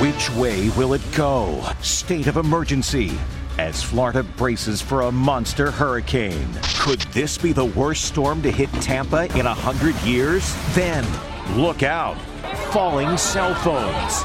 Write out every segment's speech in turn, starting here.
Which way will it go? State of emergency as Florida braces for a monster hurricane. Could this be the worst storm to hit Tampa in a hundred years? Then, look out falling cell phones.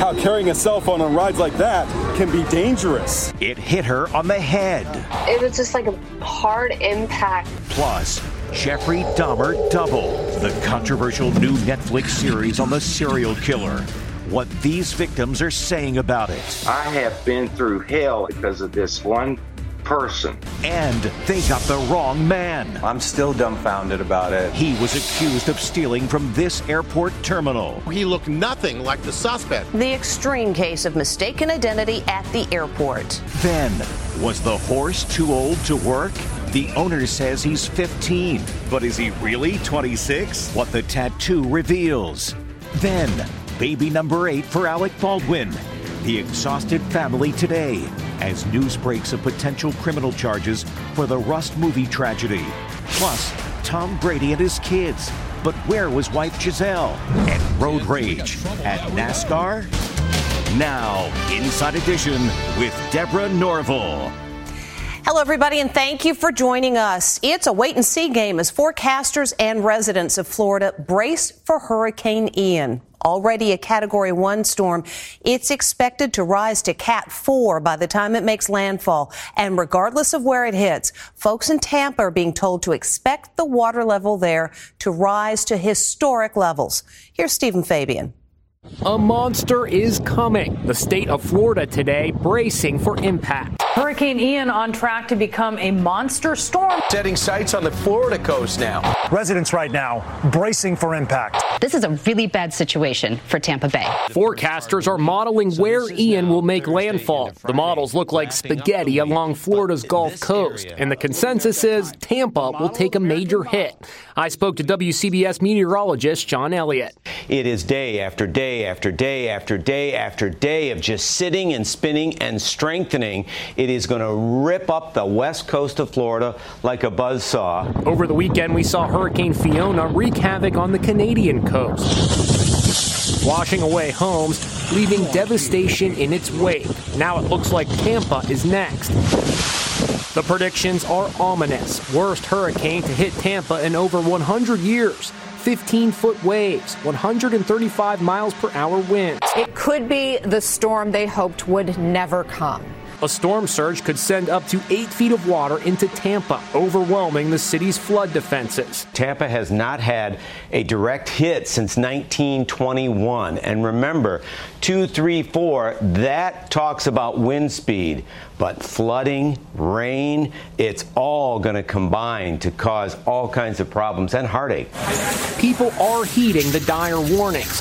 How carrying a cell phone on rides like that can be dangerous. It hit her on the head. It was just like a hard impact. Plus, Jeffrey Dahmer Double, the controversial new Netflix series on the serial killer. What these victims are saying about it. I have been through hell because of this one person. And they got the wrong man. I'm still dumbfounded about it. He was accused of stealing from this airport terminal. He looked nothing like the suspect. The extreme case of mistaken identity at the airport. Then, was the horse too old to work? The owner says he's 15, but is he really 26? What the tattoo reveals. Then, baby number eight for Alec Baldwin. The exhausted family today as news breaks of potential criminal charges for the Rust movie tragedy. Plus, Tom Brady and his kids. But where was wife Gisele? And road rage at NASCAR? Now, Inside Edition with Deborah Norville. Hello, everybody, and thank you for joining us. It's a wait and see game as forecasters and residents of Florida brace for Hurricane Ian. Already a Category 1 storm, it's expected to rise to Cat 4 by the time it makes landfall. And regardless of where it hits, folks in Tampa are being told to expect the water level there to rise to historic levels. Here's Stephen Fabian. A monster is coming. The state of Florida today bracing for impact. Hurricane Ian on track to become a monster storm. Setting sights on the Florida coast now. Residents right now bracing for impact. This is a really bad situation for Tampa Bay. Forecasters are modeling where Ian will make landfall. The models look like spaghetti along Florida's Gulf Coast, and the consensus is Tampa will take a major hit. I spoke to WCBS meteorologist John Elliott. It is day after day after day after day after day of just sitting and spinning and strengthening. It is going to rip up the west coast of Florida like a buzz saw. Over the weekend, we saw Hurricane Fiona wreak havoc on the Canadian coast, washing away homes, leaving devastation in its wake. Now it looks like Tampa is next. The predictions are ominous. Worst hurricane to hit Tampa in over 100 years. 15 foot waves, 135 miles per hour winds. It could be the storm they hoped would never come. A storm surge could send up to eight feet of water into Tampa, overwhelming the city's flood defenses. Tampa has not had a direct hit since 1921. And remember, 234, that talks about wind speed. But flooding, rain, it's all going to combine to cause all kinds of problems and heartache. People are heeding the dire warnings.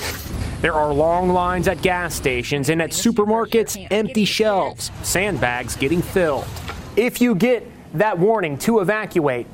There are long lines at gas stations and at supermarkets, empty shelves, sandbags getting filled. If you get that warning to evacuate,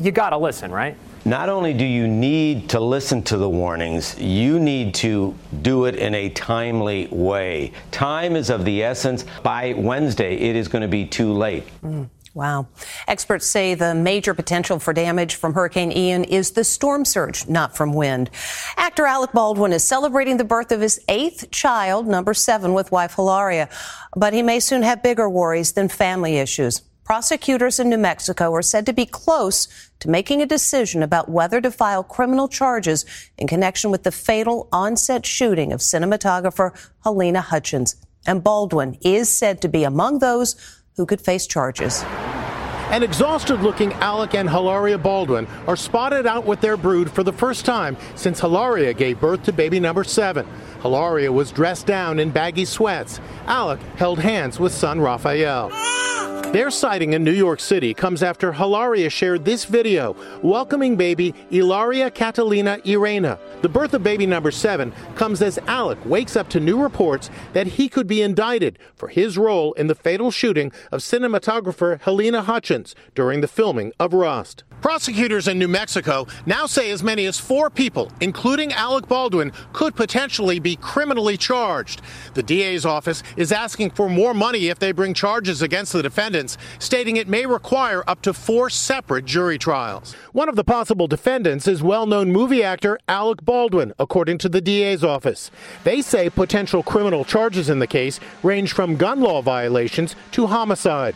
you got to listen, right? Not only do you need to listen to the warnings, you need to do it in a timely way. Time is of the essence. By Wednesday, it is going to be too late. Mm. Wow. Experts say the major potential for damage from Hurricane Ian is the storm surge, not from wind. Actor Alec Baldwin is celebrating the birth of his eighth child, number seven, with wife Hilaria. But he may soon have bigger worries than family issues. Prosecutors in New Mexico are said to be close to making a decision about whether to file criminal charges in connection with the fatal on-set shooting of cinematographer Halyna Hutchins. And Baldwin is said to be among those who could face charges. An exhausted looking Alec and Hilaria Baldwin are spotted out with their brood for the first time since Hilaria gave birth to baby number seven. Hilaria was dressed down in baggy sweats. Alec held hands with son Raphael. Ah! Their sighting in New York City comes after Hilaria shared this video welcoming baby Ilaria Catalina Irena. The birth of baby number seven comes as Alec wakes up to new reports that he could be indicted for his role in the fatal shooting of cinematographer Halyna Hutchins during the filming of Rust. Prosecutors in New Mexico now say as many as four people, including Alec Baldwin, could potentially be criminally charged. The DA's office is asking for more money if they bring charges against the defendants, stating it may require up to four separate jury trials. One of the possible defendants is well known movie actor Alec Baldwin, according to the DA's office. They say potential criminal charges in the case range from gun law violations to homicide.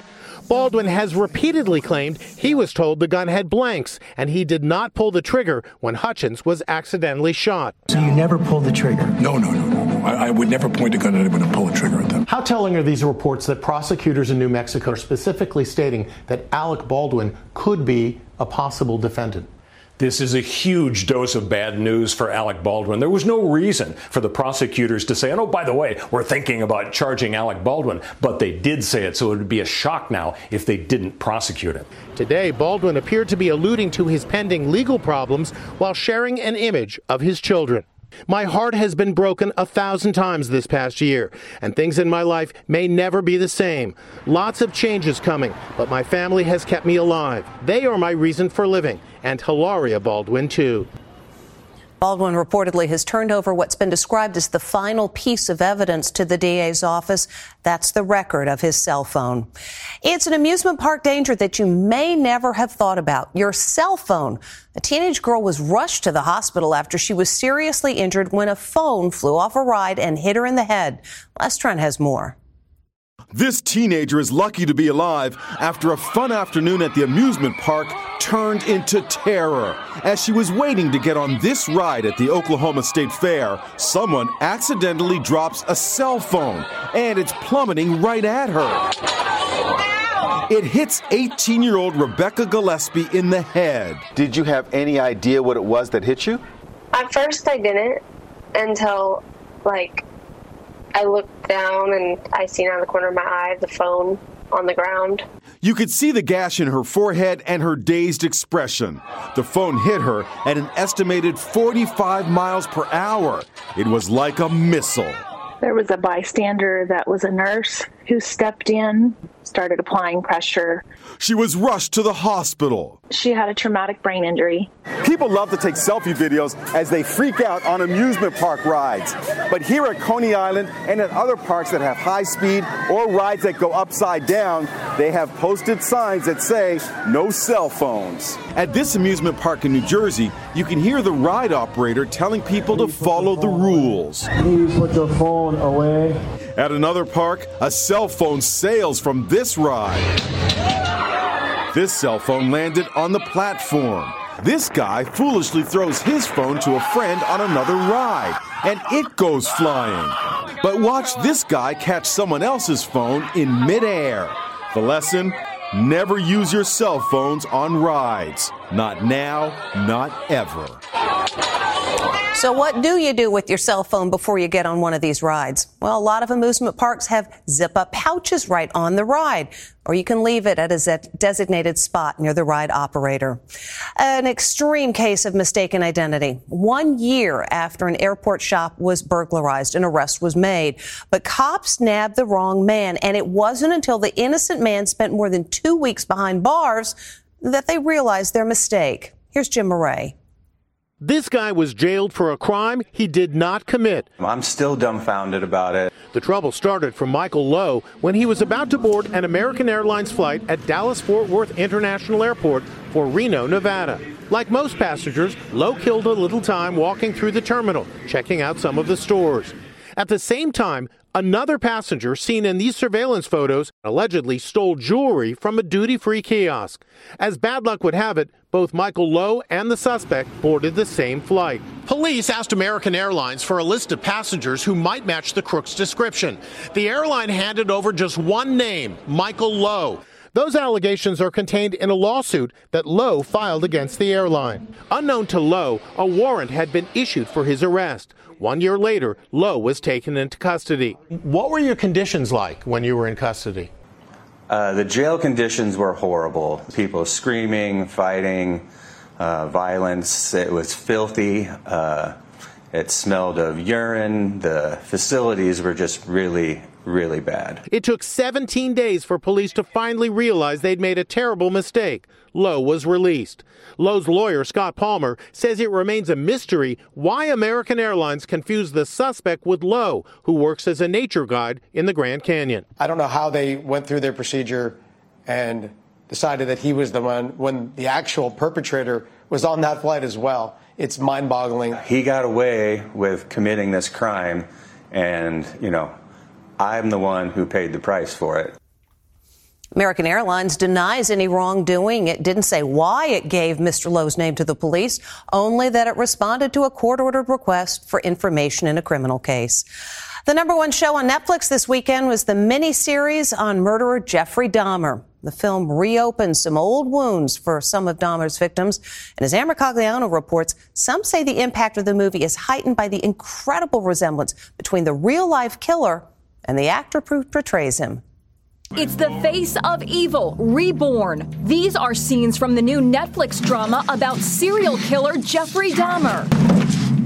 Baldwin has repeatedly claimed he was told the gun had blanks and he did not pull the trigger when Hutchins was accidentally shot. So you never pulled the trigger? No, no, no, no, no. I, I would never point a gun at anyone and pull a trigger at them. How telling are these reports that prosecutors in New Mexico are specifically stating that Alec Baldwin could be a possible defendant? This is a huge dose of bad news for Alec Baldwin. There was no reason for the prosecutors to say, oh, by the way, we're thinking about charging Alec Baldwin, but they did say it, so it would be a shock now if they didn't prosecute him. Today, Baldwin appeared to be alluding to his pending legal problems while sharing an image of his children. My heart has been broken a thousand times this past year, and things in my life may never be the same. Lots of changes coming, but my family has kept me alive. They are my reason for living, and Hilaria Baldwin, too. Baldwin reportedly has turned over what's been described as the final piece of evidence to the DA's office. That's the record of his cell phone. It's an amusement park danger that you may never have thought about. Your cell phone. A teenage girl was rushed to the hospital after she was seriously injured when a phone flew off a ride and hit her in the head. Les Trent has more. This teenager is lucky to be alive after a fun afternoon at the amusement park turned into terror. As she was waiting to get on this ride at the Oklahoma State Fair, someone accidentally drops a cell phone and it's plummeting right at her. It hits 18 year old Rebecca Gillespie in the head. Did you have any idea what it was that hit you? At first, I didn't until, like, I looked down and I seen out of the corner of my eye the phone on the ground. You could see the gash in her forehead and her dazed expression. The phone hit her at an estimated 45 miles per hour. It was like a missile. There was a bystander that was a nurse who stepped in, started applying pressure. She was rushed to the hospital. She had a traumatic brain injury. People love to take selfie videos as they freak out on amusement park rides. But here at Coney Island and at other parks that have high speed or rides that go upside down, they have posted signs that say no cell phones. At this amusement park in New Jersey, you can hear the ride operator telling people to follow the rules. Please put your phone away. At another park, a cell phone sails from this ride. This cell phone landed on the platform. This guy foolishly throws his phone to a friend on another ride, and it goes flying. But watch this guy catch someone else's phone in midair. The lesson never use your cell phones on rides. Not now, not ever. So, what do you do with your cell phone before you get on one of these rides? Well, a lot of amusement parks have zip up pouches right on the ride, or you can leave it at a designated spot near the ride operator. An extreme case of mistaken identity. One year after an airport shop was burglarized, an arrest was made. But cops nabbed the wrong man, and it wasn't until the innocent man spent more than two weeks behind bars that they realized their mistake. Here's Jim Murray. This guy was jailed for a crime he did not commit. I'm still dumbfounded about it. The trouble started for Michael Lowe when he was about to board an American Airlines flight at Dallas Fort Worth International Airport for Reno, Nevada. Like most passengers, Lowe killed a little time walking through the terminal, checking out some of the stores. At the same time, another passenger seen in these surveillance photos allegedly stole jewelry from a duty free kiosk. As bad luck would have it, both Michael Lowe and the suspect boarded the same flight. Police asked American Airlines for a list of passengers who might match the crook's description. The airline handed over just one name, Michael Lowe. Those allegations are contained in a lawsuit that Lowe filed against the airline. Unknown to Lowe, a warrant had been issued for his arrest. One year later, Lowe was taken into custody. What were your conditions like when you were in custody? Uh, the jail conditions were horrible. People screaming, fighting, uh, violence. It was filthy. Uh, it smelled of urine. The facilities were just really, really bad. It took 17 days for police to finally realize they'd made a terrible mistake. Lowe was released. Lowe's lawyer, Scott Palmer, says it remains a mystery why American Airlines confused the suspect with Lowe, who works as a nature guide in the Grand Canyon. I don't know how they went through their procedure and decided that he was the one when the actual perpetrator was on that flight as well. It's mind boggling. He got away with committing this crime, and, you know, I'm the one who paid the price for it. American Airlines denies any wrongdoing. It didn't say why it gave Mr. Lowe's name to the police, only that it responded to a court ordered request for information in a criminal case. The number one show on Netflix this weekend was the miniseries on murderer Jeffrey Dahmer. The film reopens some old wounds for some of Dahmer's victims. And as Ann Mercogliano reports, some say the impact of the movie is heightened by the incredible resemblance between the real life killer and the actor who portrays him. It's the face of evil, reborn. These are scenes from the new Netflix drama about serial killer Jeffrey Dahmer.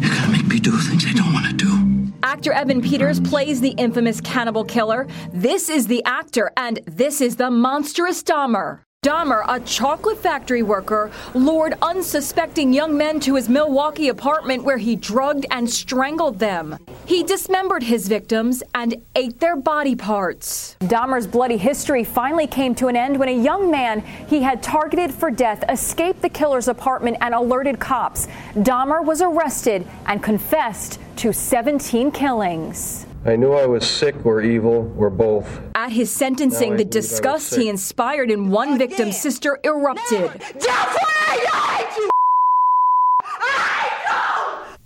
You're gonna make me do things I don't want to do. Actor Evan Peters plays the infamous cannibal killer. This is the actor, and this is the monstrous Dahmer. Dahmer, a chocolate factory worker, lured unsuspecting young men to his Milwaukee apartment where he drugged and strangled them. He dismembered his victims and ate their body parts. Dahmer's bloody history finally came to an end when a young man he had targeted for death escaped the killer's apartment and alerted cops. Dahmer was arrested and confessed to 17 killings. I knew I was sick or evil or both. At his sentencing, the disgust he inspired in one victim's sister erupted.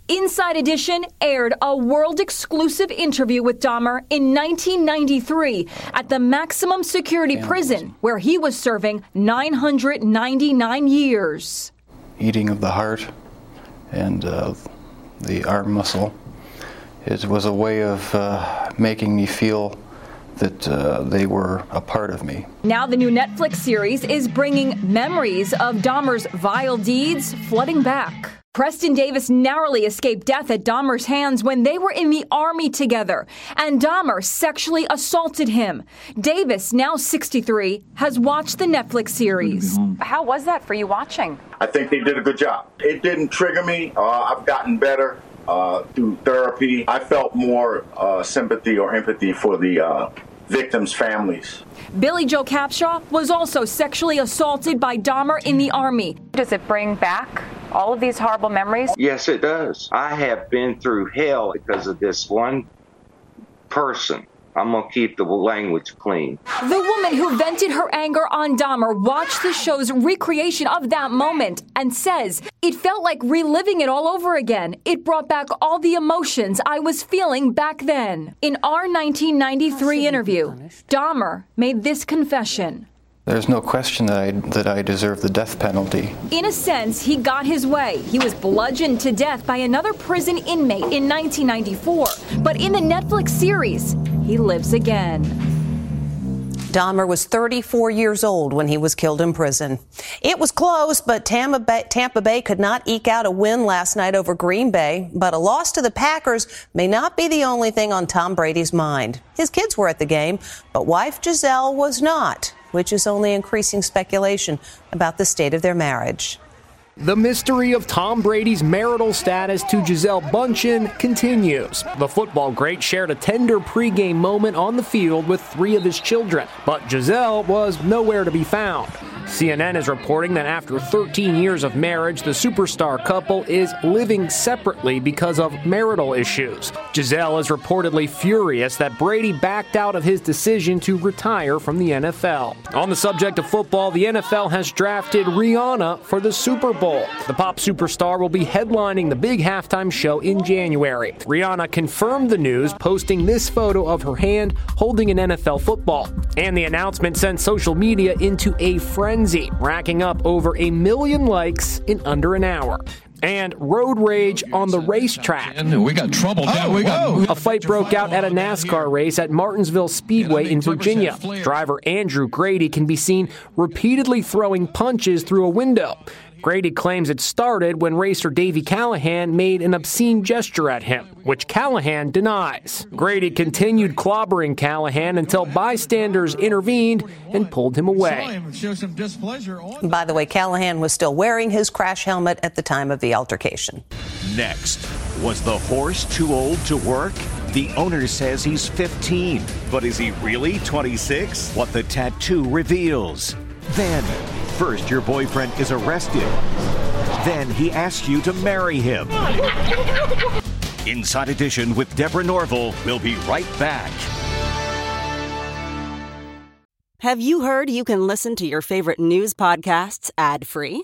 Inside Edition aired a world exclusive interview with Dahmer in 1993 at the maximum security prison where he was serving 999 years. Eating of the heart and uh, the arm muscle. It was a way of uh, making me feel that uh, they were a part of me. Now, the new Netflix series is bringing memories of Dahmer's vile deeds flooding back. Preston Davis narrowly escaped death at Dahmer's hands when they were in the army together, and Dahmer sexually assaulted him. Davis, now 63, has watched the Netflix series. How was that for you watching? I think they did a good job. It didn't trigger me. Uh, I've gotten better uh, through therapy. I felt more uh, sympathy or empathy for the uh, victims' families. Billy Joe Capshaw was also sexually assaulted by Dahmer in the army. Does it bring back all of these horrible memories? Yes, it does. I have been through hell because of this one person. I'm going to keep the language clean. The woman who vented her anger on Dahmer watched the show's recreation of that moment and says, It felt like reliving it all over again. It brought back all the emotions I was feeling back then. In our 1993 interview, Dahmer made this confession. There's no question that I, that I deserve the death penalty. In a sense, he got his way. He was bludgeoned to death by another prison inmate in 1994. But in the Netflix series, he lives again. Dahmer was 34 years old when he was killed in prison. It was close, but Tampa Bay, Tampa Bay, could not eke out a win last night over Green Bay. But a loss to the Packers may not be the only thing on Tom Brady's mind. His kids were at the game, but wife Gisele was not, which is only increasing speculation about the state of their marriage. The mystery of Tom Brady's marital status to Gisele Bundchen continues. The football great shared a tender pregame moment on the field with three of his children, but Gisele was nowhere to be found. CNN is reporting that after 13 years of marriage, the superstar couple is living separately because of marital issues. Gisele is reportedly furious that Brady backed out of his decision to retire from the NFL. On the subject of football, the NFL has drafted Rihanna for the Super Bowl. The pop superstar will be headlining the big halftime show in January. Rihanna confirmed the news, posting this photo of her hand holding an NFL football. And the announcement sent social media into a frenzy, racking up over a million likes in under an hour and road rage on the racetrack. We got trouble. Oh, we got a fight broke out at a NASCAR race at Martinsville Speedway in Virginia. Driver Andrew Grady can be seen repeatedly throwing punches through a window. Grady claims it started when racer Davey Callihan made an obscene gesture at him, which Callihan denies. Grady continued clobbering Callihan until bystanders intervened and pulled him away. By the way, Callihan was still wearing his crash helmet at the time of the altercation. Next, was the horse too old to work? The owner says he's 15, but is he really 26? What the tattoo reveals. Then, First, your boyfriend is arrested. Then he asks you to marry him. Inside Edition with Deborah Norville. We'll be right back. Have you heard you can listen to your favorite news podcasts ad free?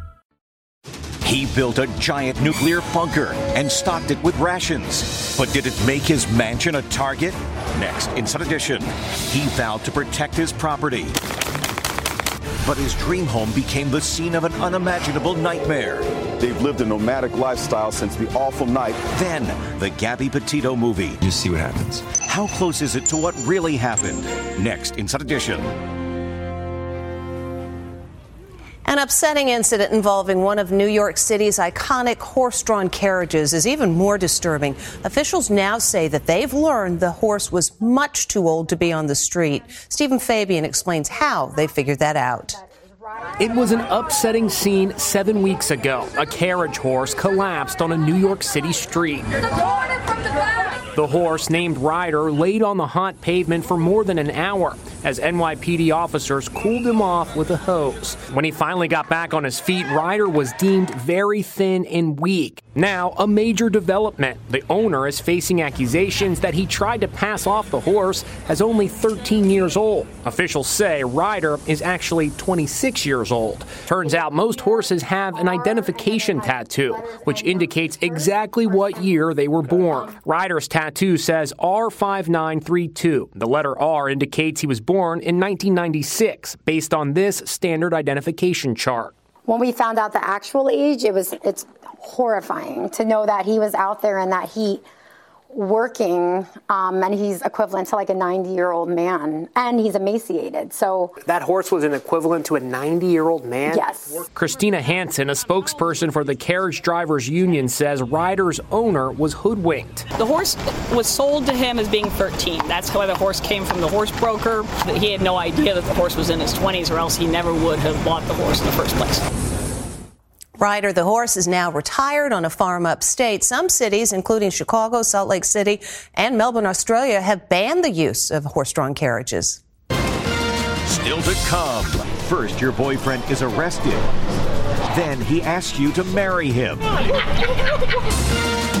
He built a giant nuclear bunker and stocked it with rations. But did it make his mansion a target? Next, Inside Edition, he vowed to protect his property. But his dream home became the scene of an unimaginable nightmare. They've lived a nomadic lifestyle since the awful night. Then, the Gabby Petito movie. You see what happens. How close is it to what really happened? Next, Inside Edition. An upsetting incident involving one of New York City's iconic horse drawn carriages is even more disturbing. Officials now say that they've learned the horse was much too old to be on the street. Stephen Fabian explains how they figured that out. It was an upsetting scene seven weeks ago. A carriage horse collapsed on a New York City street. The horse, named Ryder, laid on the hot pavement for more than an hour as NYPD officers cooled him off with a hose. When he finally got back on his feet, Ryder was deemed very thin and weak. Now, a major development. The owner is facing accusations that he tried to pass off the horse as only 13 years old. Officials say Ryder is actually 26 years old. Turns out most horses have an identification tattoo, which indicates exactly what year they were born. Ryder's tattoo says R5932. The letter R indicates he was born in 1996, based on this standard identification chart. When we found out the actual age, it was it's horrifying to know that he was out there in that heat working um, and he's equivalent to like a 90 year old man and he's emaciated so. That horse was an equivalent to a 90 year old man? Yes. Christina hansen a spokesperson for the carriage drivers union says ryder's owner was hoodwinked. The horse was sold to him as being 13 that's why the horse came from the horse broker. He had no idea that the horse was in his 20s or else he never would have bought the horse in the first place Ryder, the horse, is now retired on a farm upstate. Some cities, including Chicago, Salt Lake City, and Melbourne, Australia, have banned the use of horse drawn carriages. Still to come. First, your boyfriend is arrested. Then he asks you to marry him.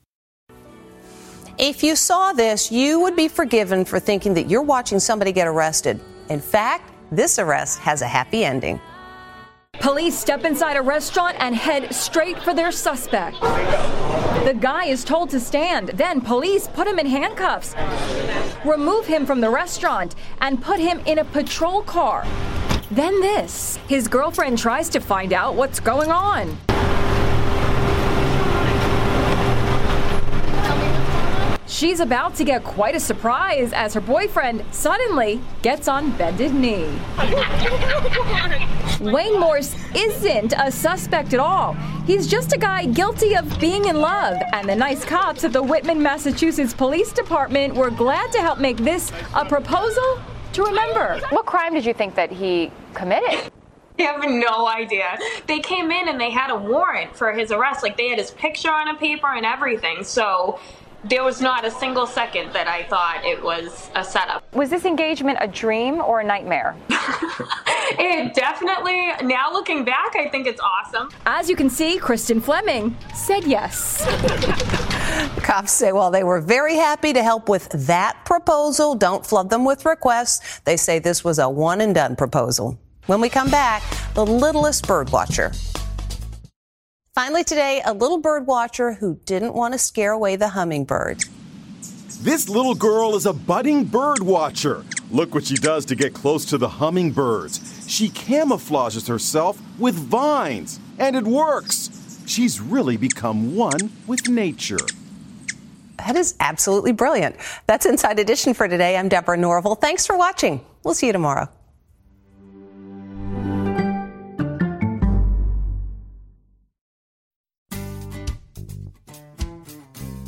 If you saw this, you would be forgiven for thinking that you're watching somebody get arrested. In fact, this arrest has a happy ending. Police step inside a restaurant and head straight for their suspect. The guy is told to stand. Then police put him in handcuffs, remove him from the restaurant, and put him in a patrol car. Then this. His girlfriend tries to find out what's going on. She's about to get quite a surprise as her boyfriend suddenly gets on bended knee. Wayne Morse isn't a suspect at all. He's just a guy guilty of being in love, and the nice cops at the Whitman, Massachusetts Police Department were glad to help make this a proposal to remember. What crime did you think that he committed? I have no idea. They came in and they had a warrant for his arrest. Like they had his picture on a paper and everything. So there was not a single second that I thought it was a setup. Was this engagement a dream or a nightmare? it definitely, now looking back, I think it's awesome. As you can see, Kristen Fleming said yes. Cops say, well, they were very happy to help with that proposal. Don't flood them with requests. They say this was a one and done proposal. When we come back, the littlest bird watcher. Finally, today, a little bird watcher who didn't want to scare away the hummingbird. This little girl is a budding bird watcher. Look what she does to get close to the hummingbirds. She camouflages herself with vines, and it works. She's really become one with nature. That is absolutely brilliant. That's Inside Edition for today. I'm Deborah Norville. Thanks for watching. We'll see you tomorrow.